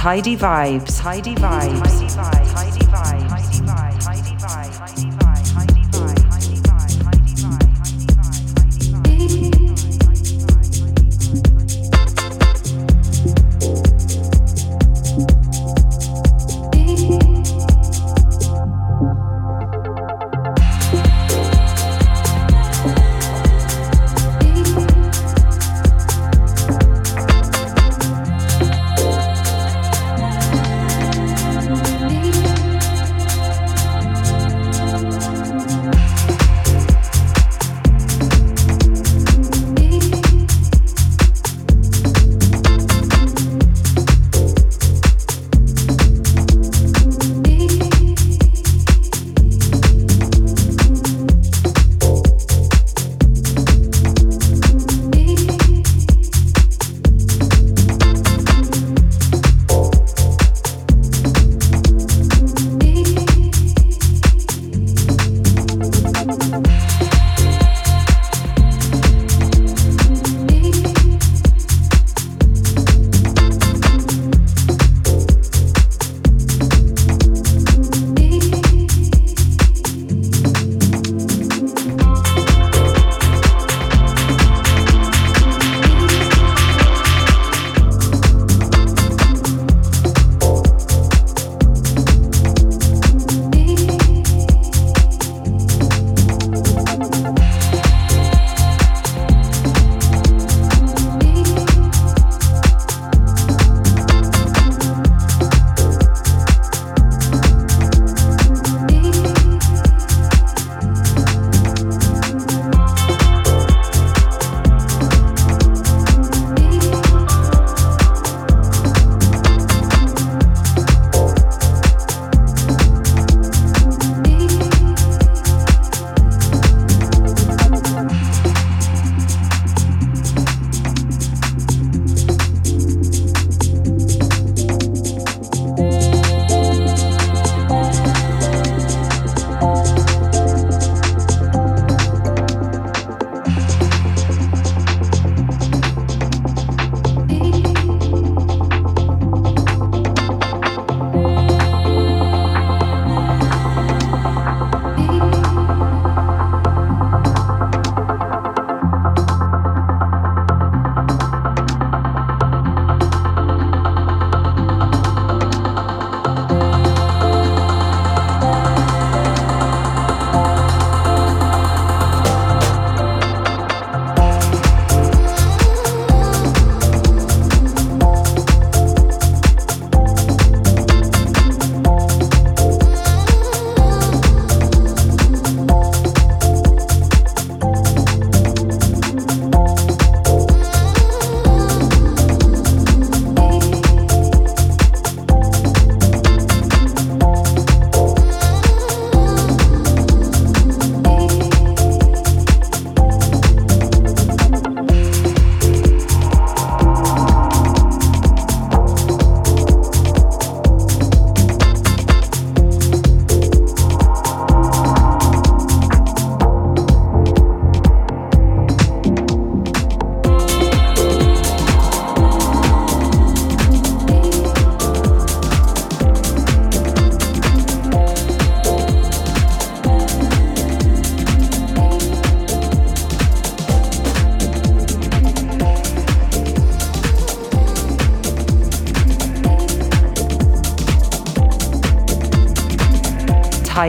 Tidy Vibes. Tidy Vibes. Tidy Vibes. Tidy Vibes.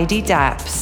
Tidy Daps.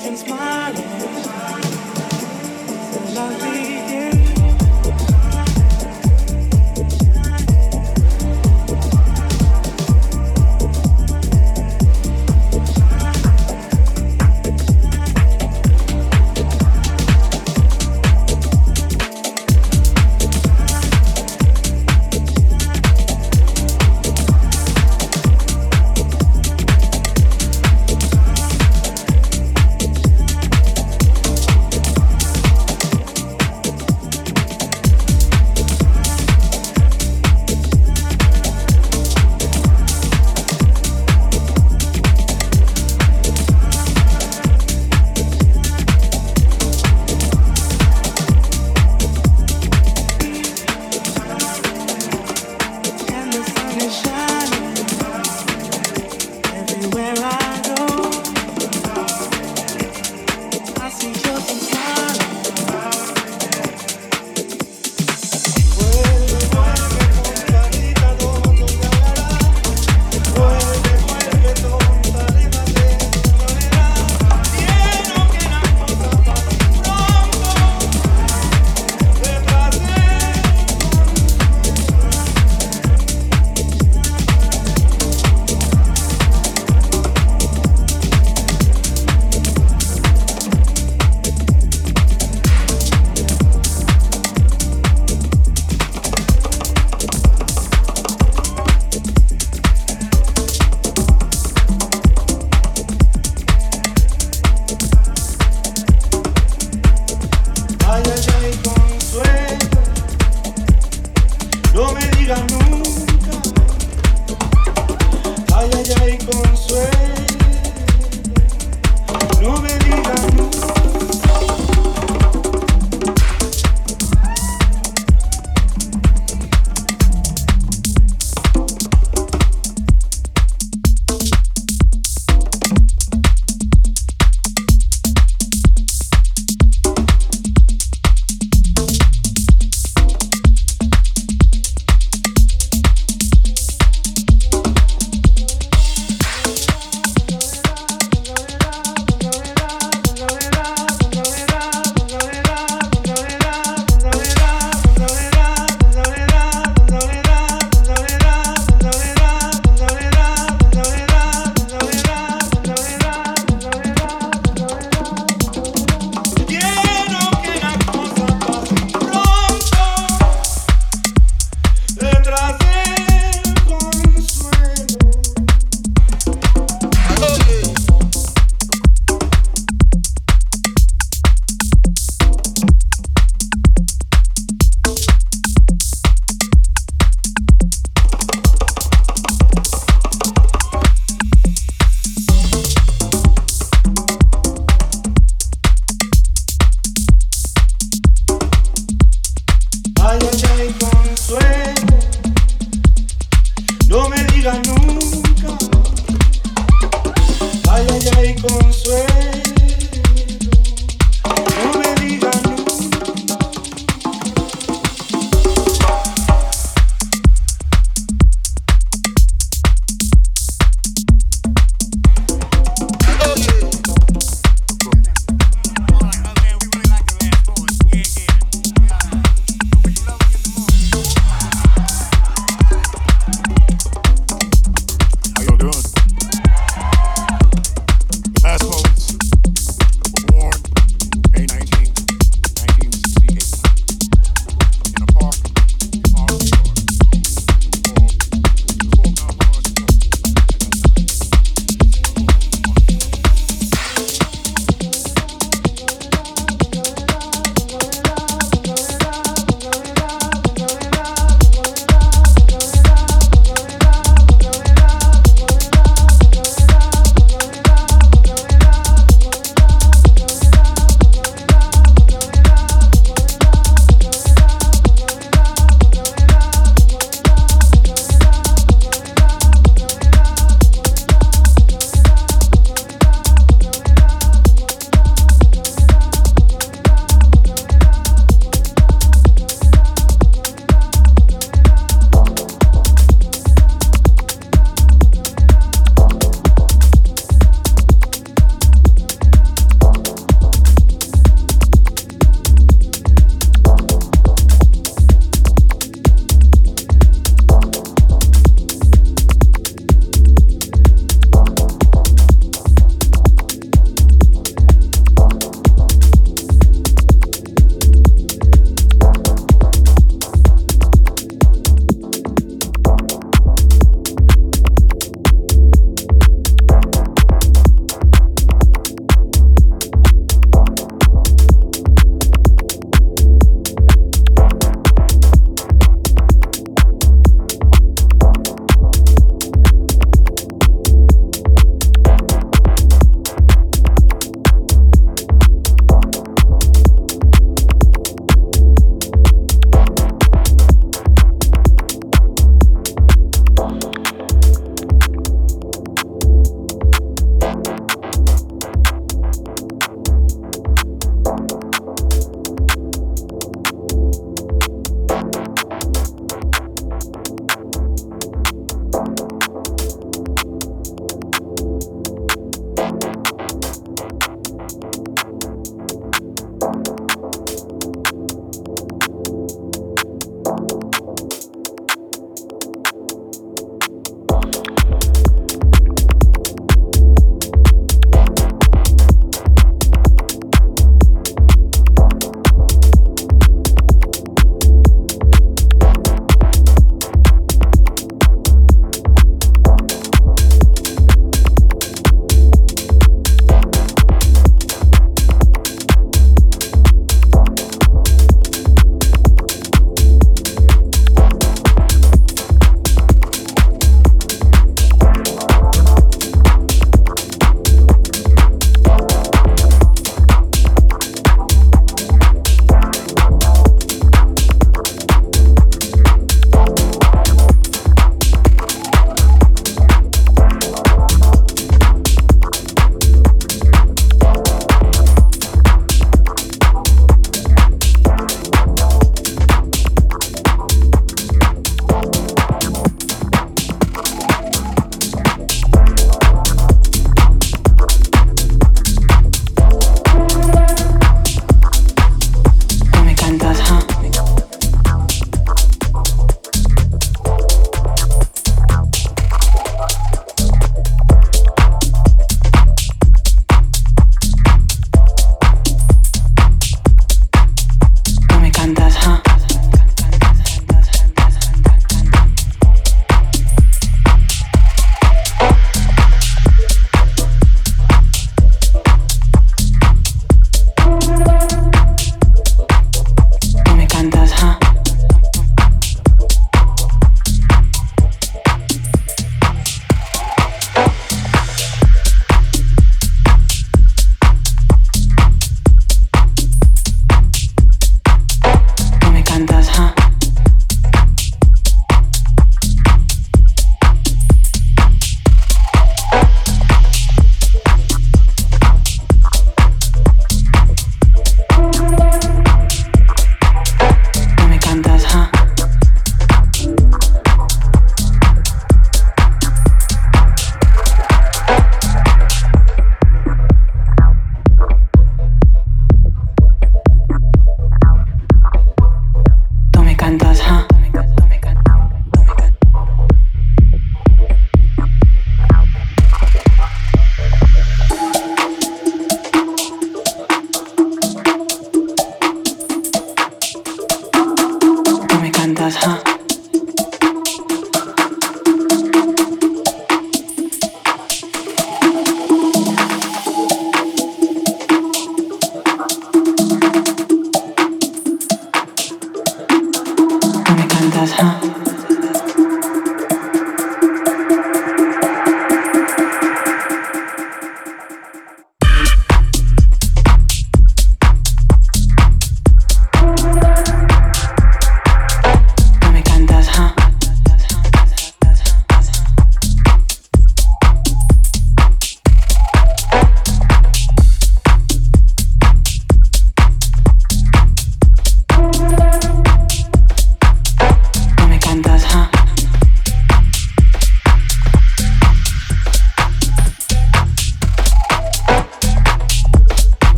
nothing's mine. Love.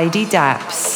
Tidy Daps.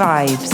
Vibes.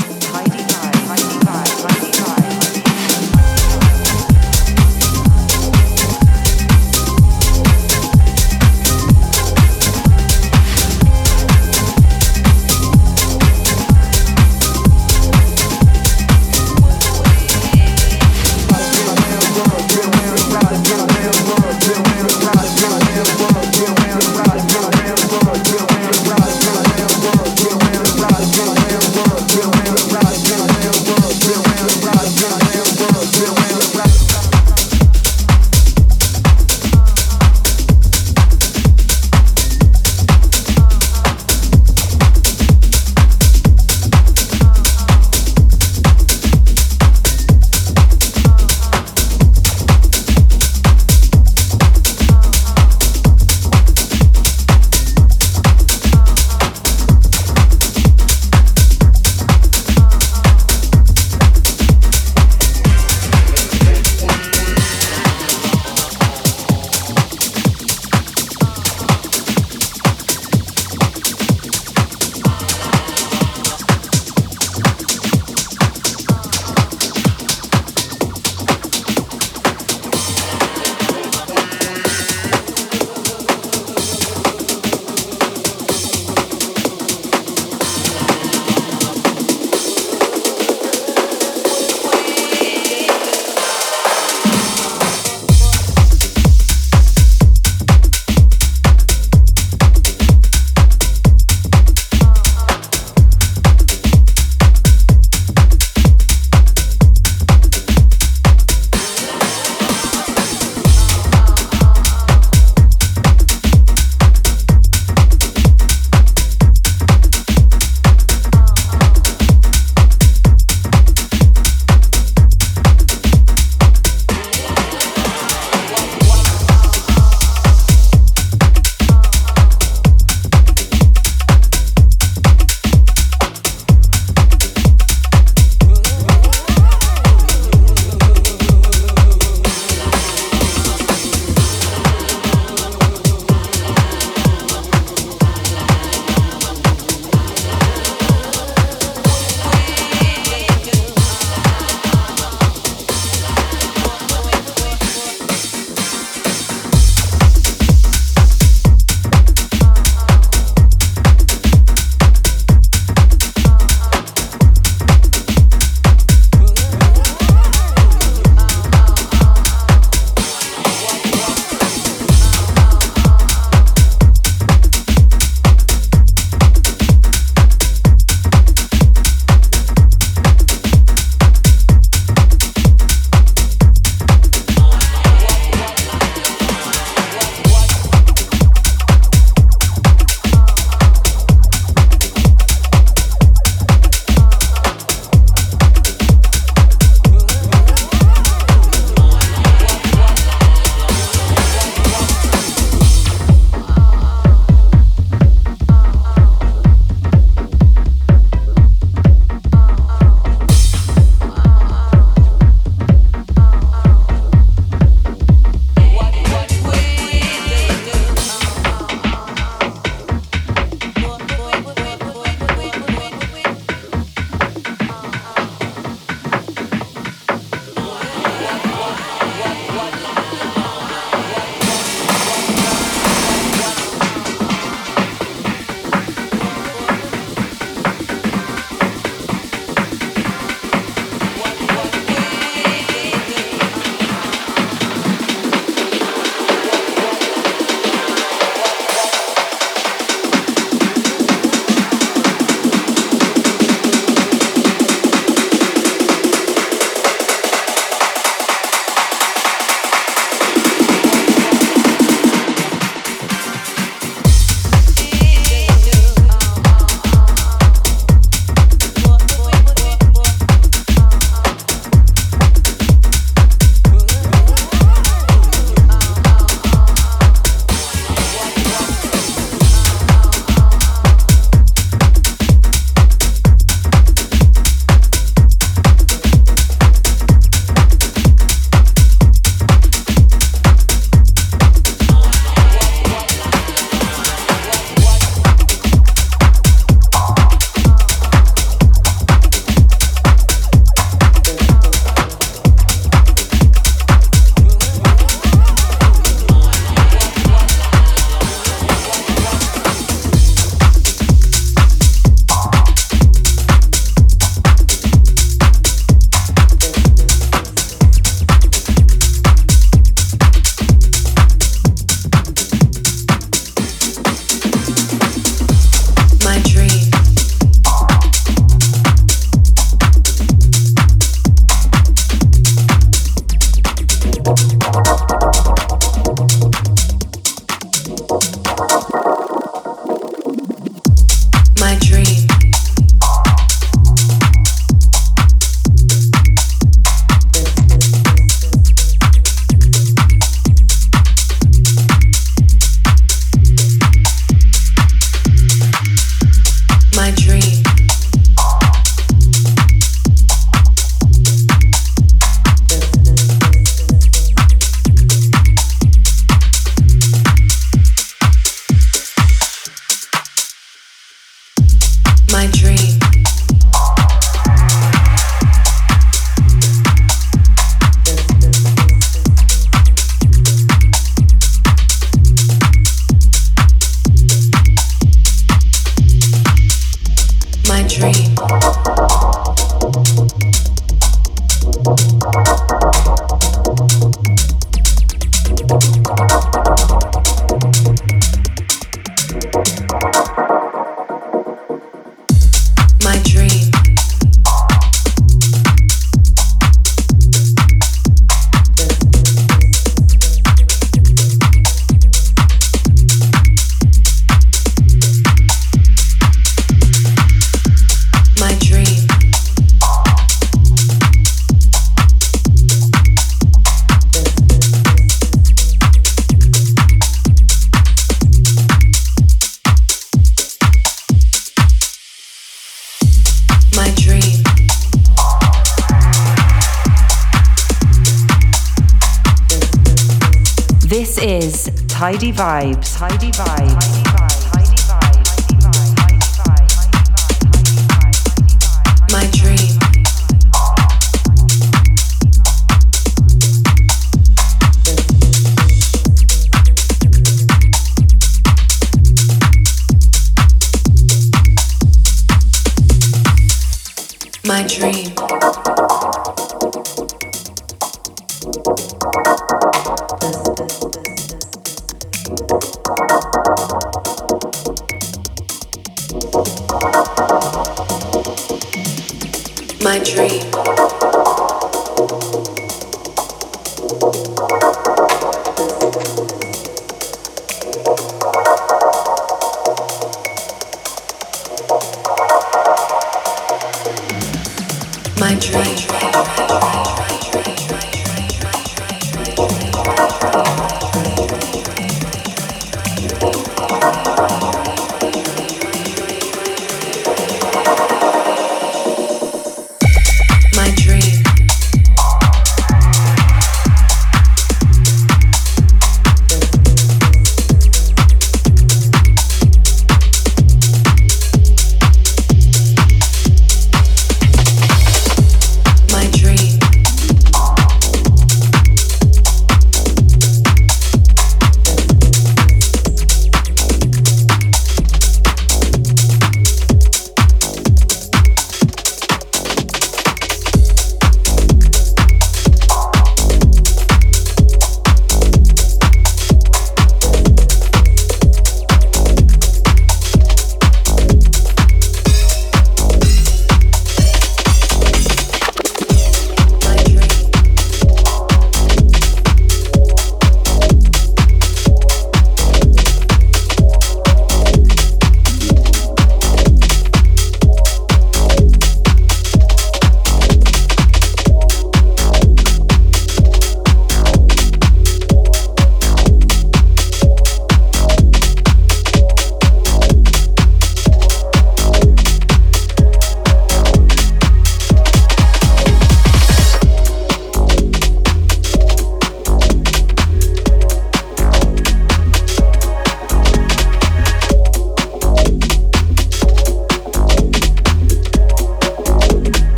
Is Tidy Vibes. Tidy Vibes.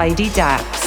Heidi Dapp.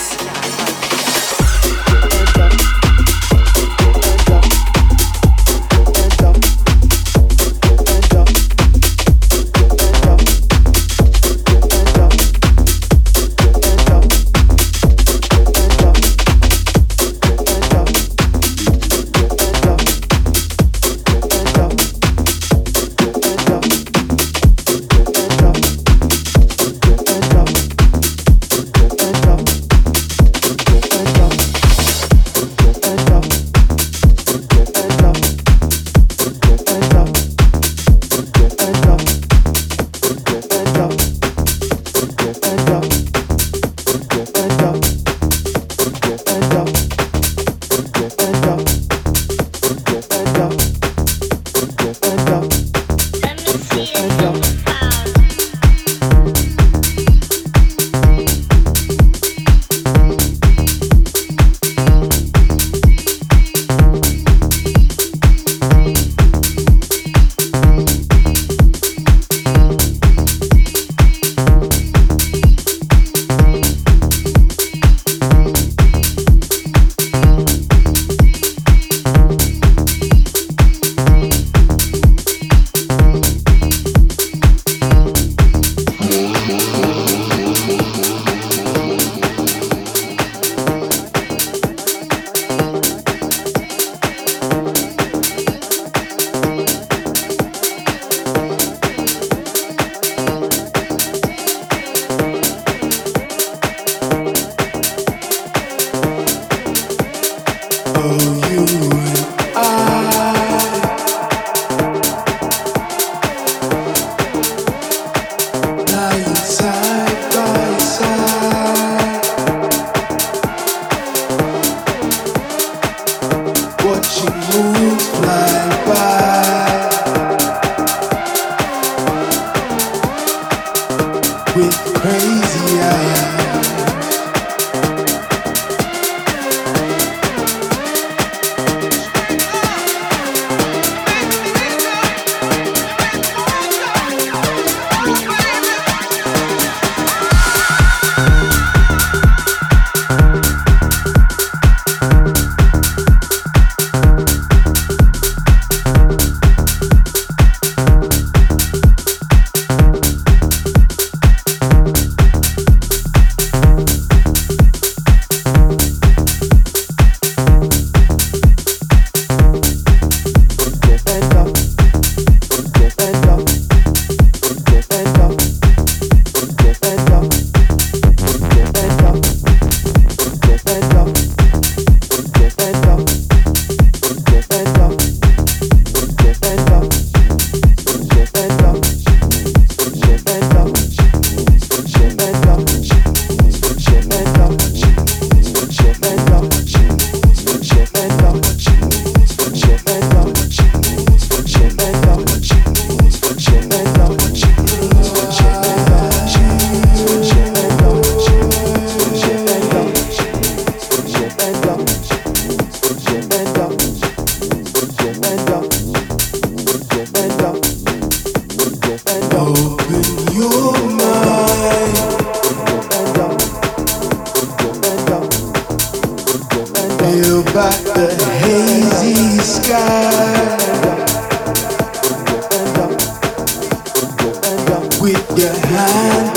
your hand.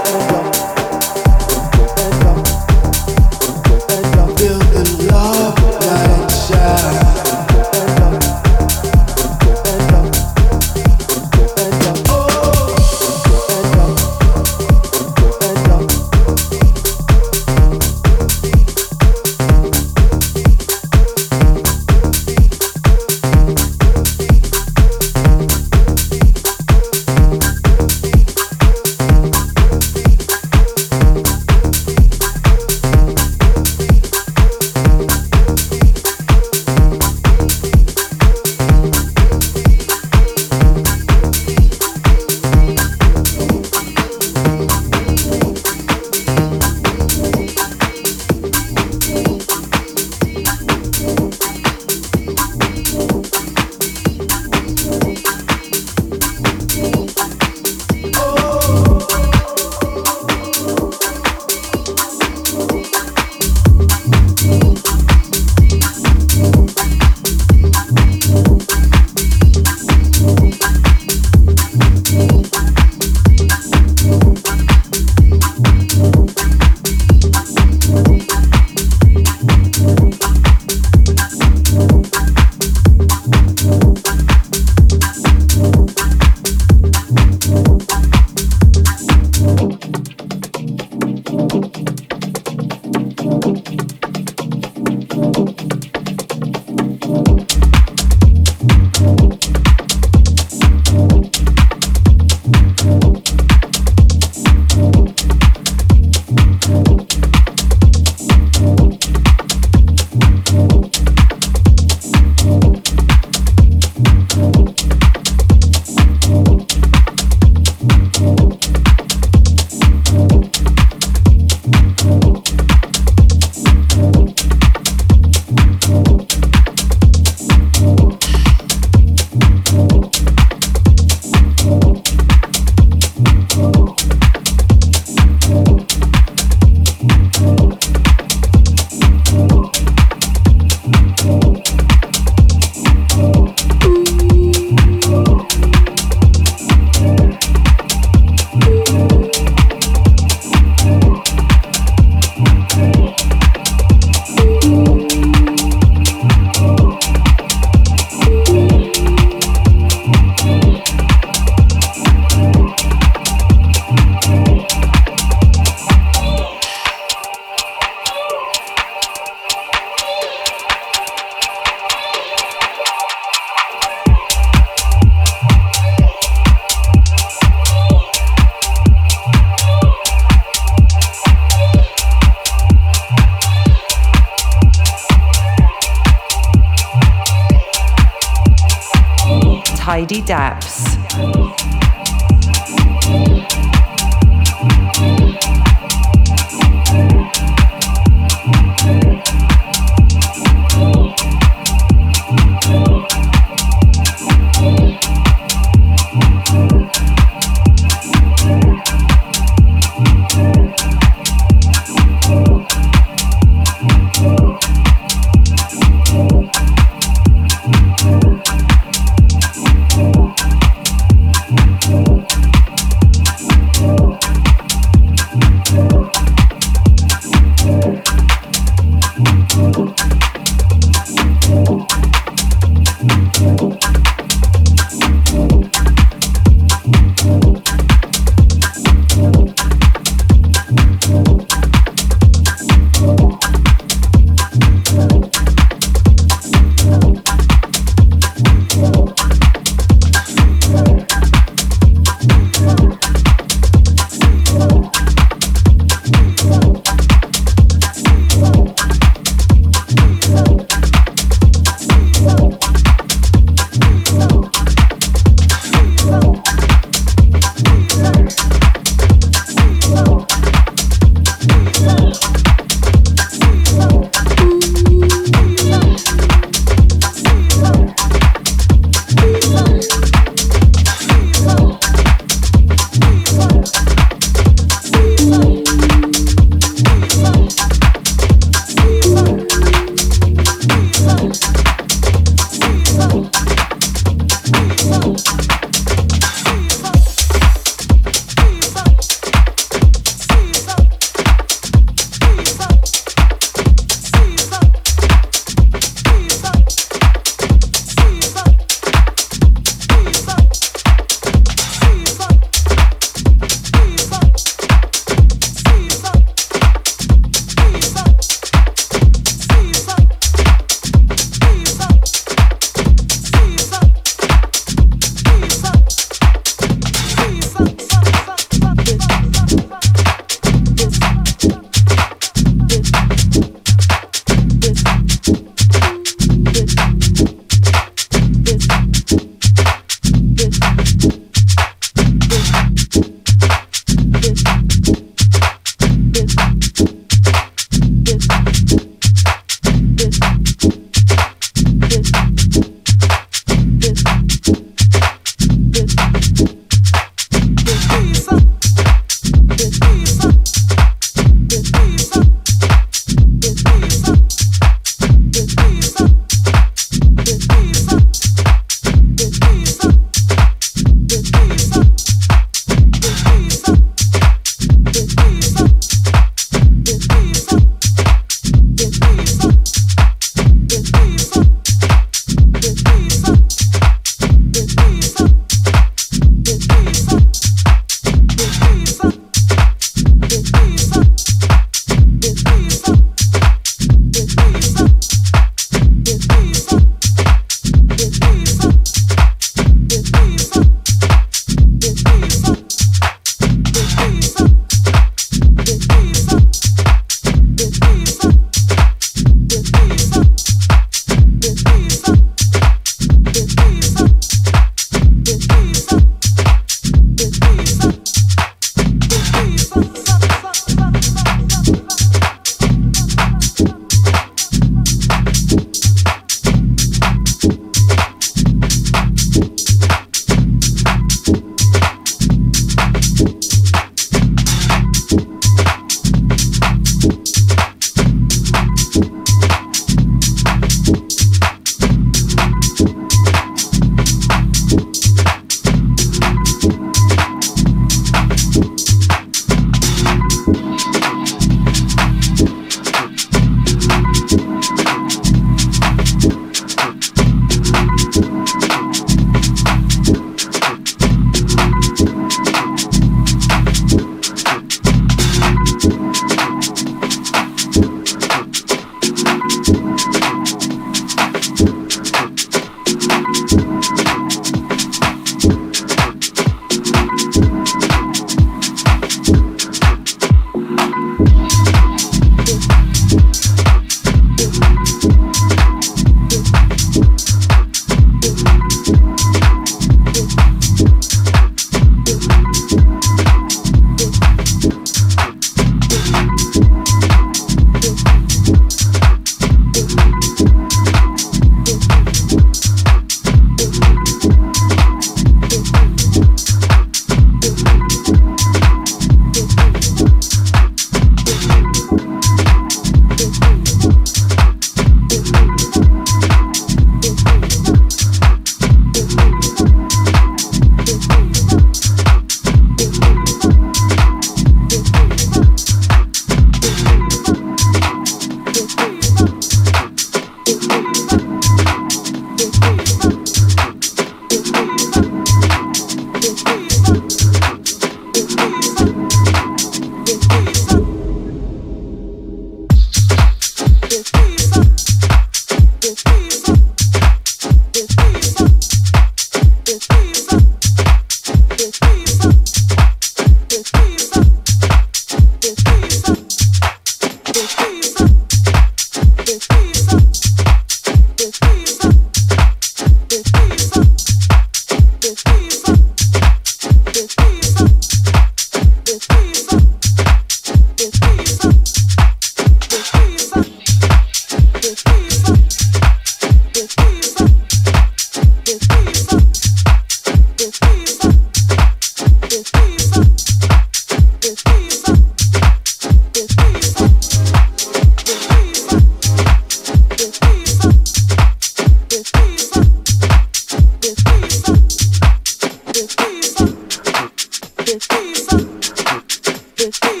Lisa.